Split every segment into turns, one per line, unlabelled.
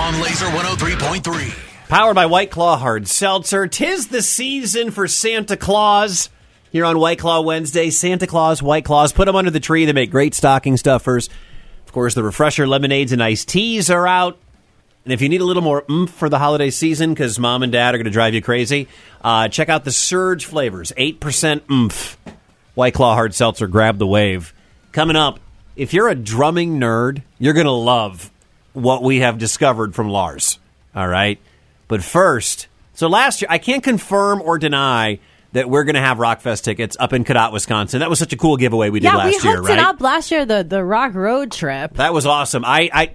on Laser 103.3.
Powered by White Claw Hard Seltzer. Tis the season for Santa Claus. Here on White Claw Wednesday, Santa Claus, White Claws, put them under the tree. They make great stocking stuffers. Of course, the refresher lemonades and iced teas are out. And if you need a little more oomph for the holiday season, because mom and dad are going to drive you crazy, uh, check out the Surge flavors. 8% oomph. White Claw Hard Seltzer, grab the wave. Coming up, if you're a drumming nerd, you're going to love what we have discovered from Lars. All right? But first, so last year, I can't confirm or deny that we're going to have Rockfest tickets up in Cadott, Wisconsin. That was such a cool giveaway we did
Yeah, we
last
hooked
year,
it
right?
up last year, the, the Rock Road trip.
That was awesome. I, I,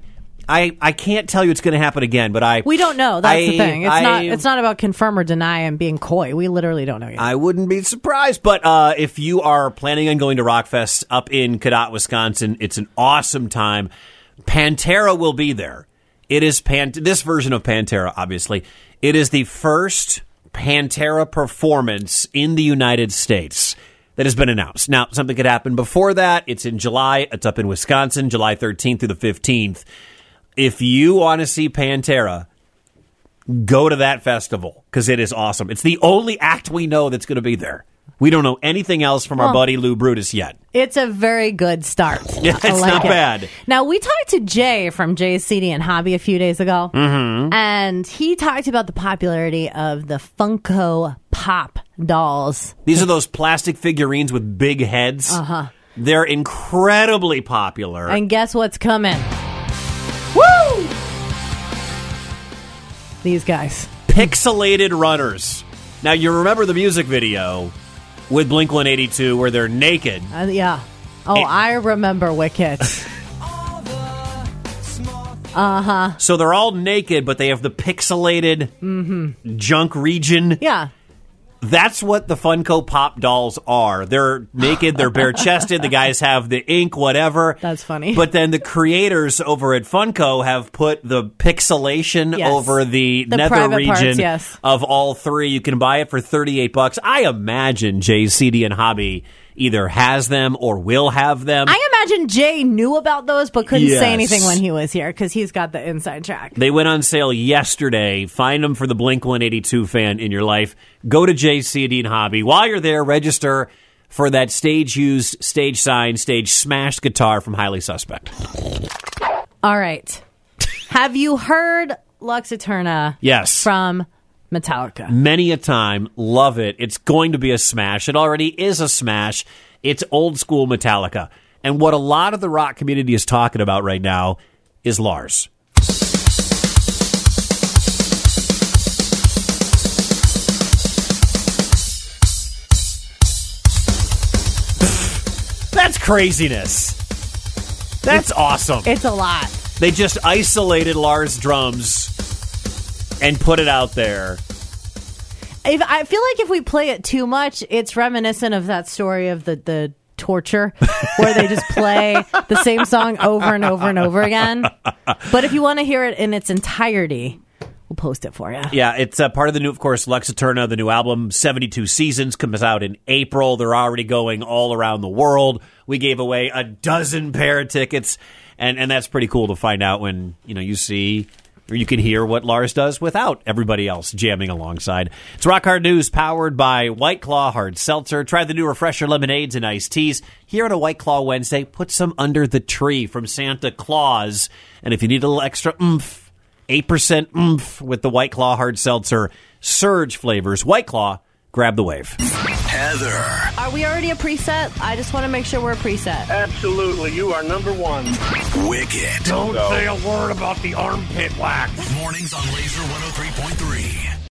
I, I can't tell you it's going to happen again, but I.
We don't know. That's the thing. It's
I-
not. It's not about confirm or deny and being coy. We literally don't know yet.
I wouldn't be surprised. But uh, if you are planning on going to Rockfest up in Cadott, Wisconsin, it's an awesome time. Pantera will be there. It is Pan- this version of Pantera, obviously. It is the first Pantera performance in the United States that has been announced. Now, something could happen before that. It's in July. It's up in Wisconsin, July 13th through the 15th. If you want to see Pantera, go to that festival because it is awesome. It's the only act we know that's going to be there. We don't know anything else from our buddy Lou Brutus yet.
It's a very good start.
Yeah, it's
like
not
it.
bad.
Now we talked to Jay from Jay's CD and Hobby a few days ago, mm-hmm. and he talked about the popularity of the Funko Pop dolls.
These are those plastic figurines with big heads. Uh huh. They're incredibly popular.
And guess what's coming? Woo! These guys.
Pixelated runners. Now, you remember the music video with Blink 182 where they're naked.
Uh, yeah. Oh,
It-
I remember Wicked. Uh huh.
So they're all naked, but they have the pixelated junk region.
yeah.
That's what the Funko Pop dolls are. They're naked, they're bare chested, the guys have the ink, whatever.
That's funny.
But then the creators over at Funko have put the pixelation
Yes.
over the,
The
nether region
parts, yes.
of all three. You can buy it for 38 bucks. I imagine Jay's CD and Hobby either has them or will have them.
I imagine Jay knew about those but couldn't
Yes.
say anything when he was here because he's got the inside track.
They went on sale yesterday. Find them for the Blink 182 fan in your life. Go to JCD and Hobby. While you're there, register for that stage used, stage signed, stage smashed guitar from Highly Suspect.
All right. Have you heard Lux Eterna
Yes.
from Metallica?
Many a time. Love it. It's going to be a smash. It already is a smash. It's old school Metallica. And what a lot of the rock community is talking about right now is Lars. That's craziness. That's awesome.
It's a lot.
They just isolated Lars' drums and put it out there.
If, I feel like if we play it too much, it's reminiscent of that story of the, the torture where they just play the same song over and over and over again. But if you want to hear it in its entirety, we'll post it for you.
Yeah, it's uh, part of the new, of course, Lux Eterna, the new album, 72 Seasons, comes out in April. They're already going all around the world. We gave away a dozen pair of tickets, and, and that's pretty cool to find out when, you know, you see you can hear what Lars does without everybody else jamming alongside. It's Rock Hard News powered by White Claw Hard Seltzer. Try the new refresher lemonades and iced teas. Here on a White Claw Wednesday, put some under the tree from Santa Claus. And if you need a little extra oomph, 8% oomph with the White Claw Hard Seltzer Surge flavors. White Claw, grab the wave.
Heather.
Are we already a preset? I just want to make sure we're a preset.
Absolutely, you are number one.
Wicked.
Don't say a word about the armpit wax.
Mornings on Laser 103.3.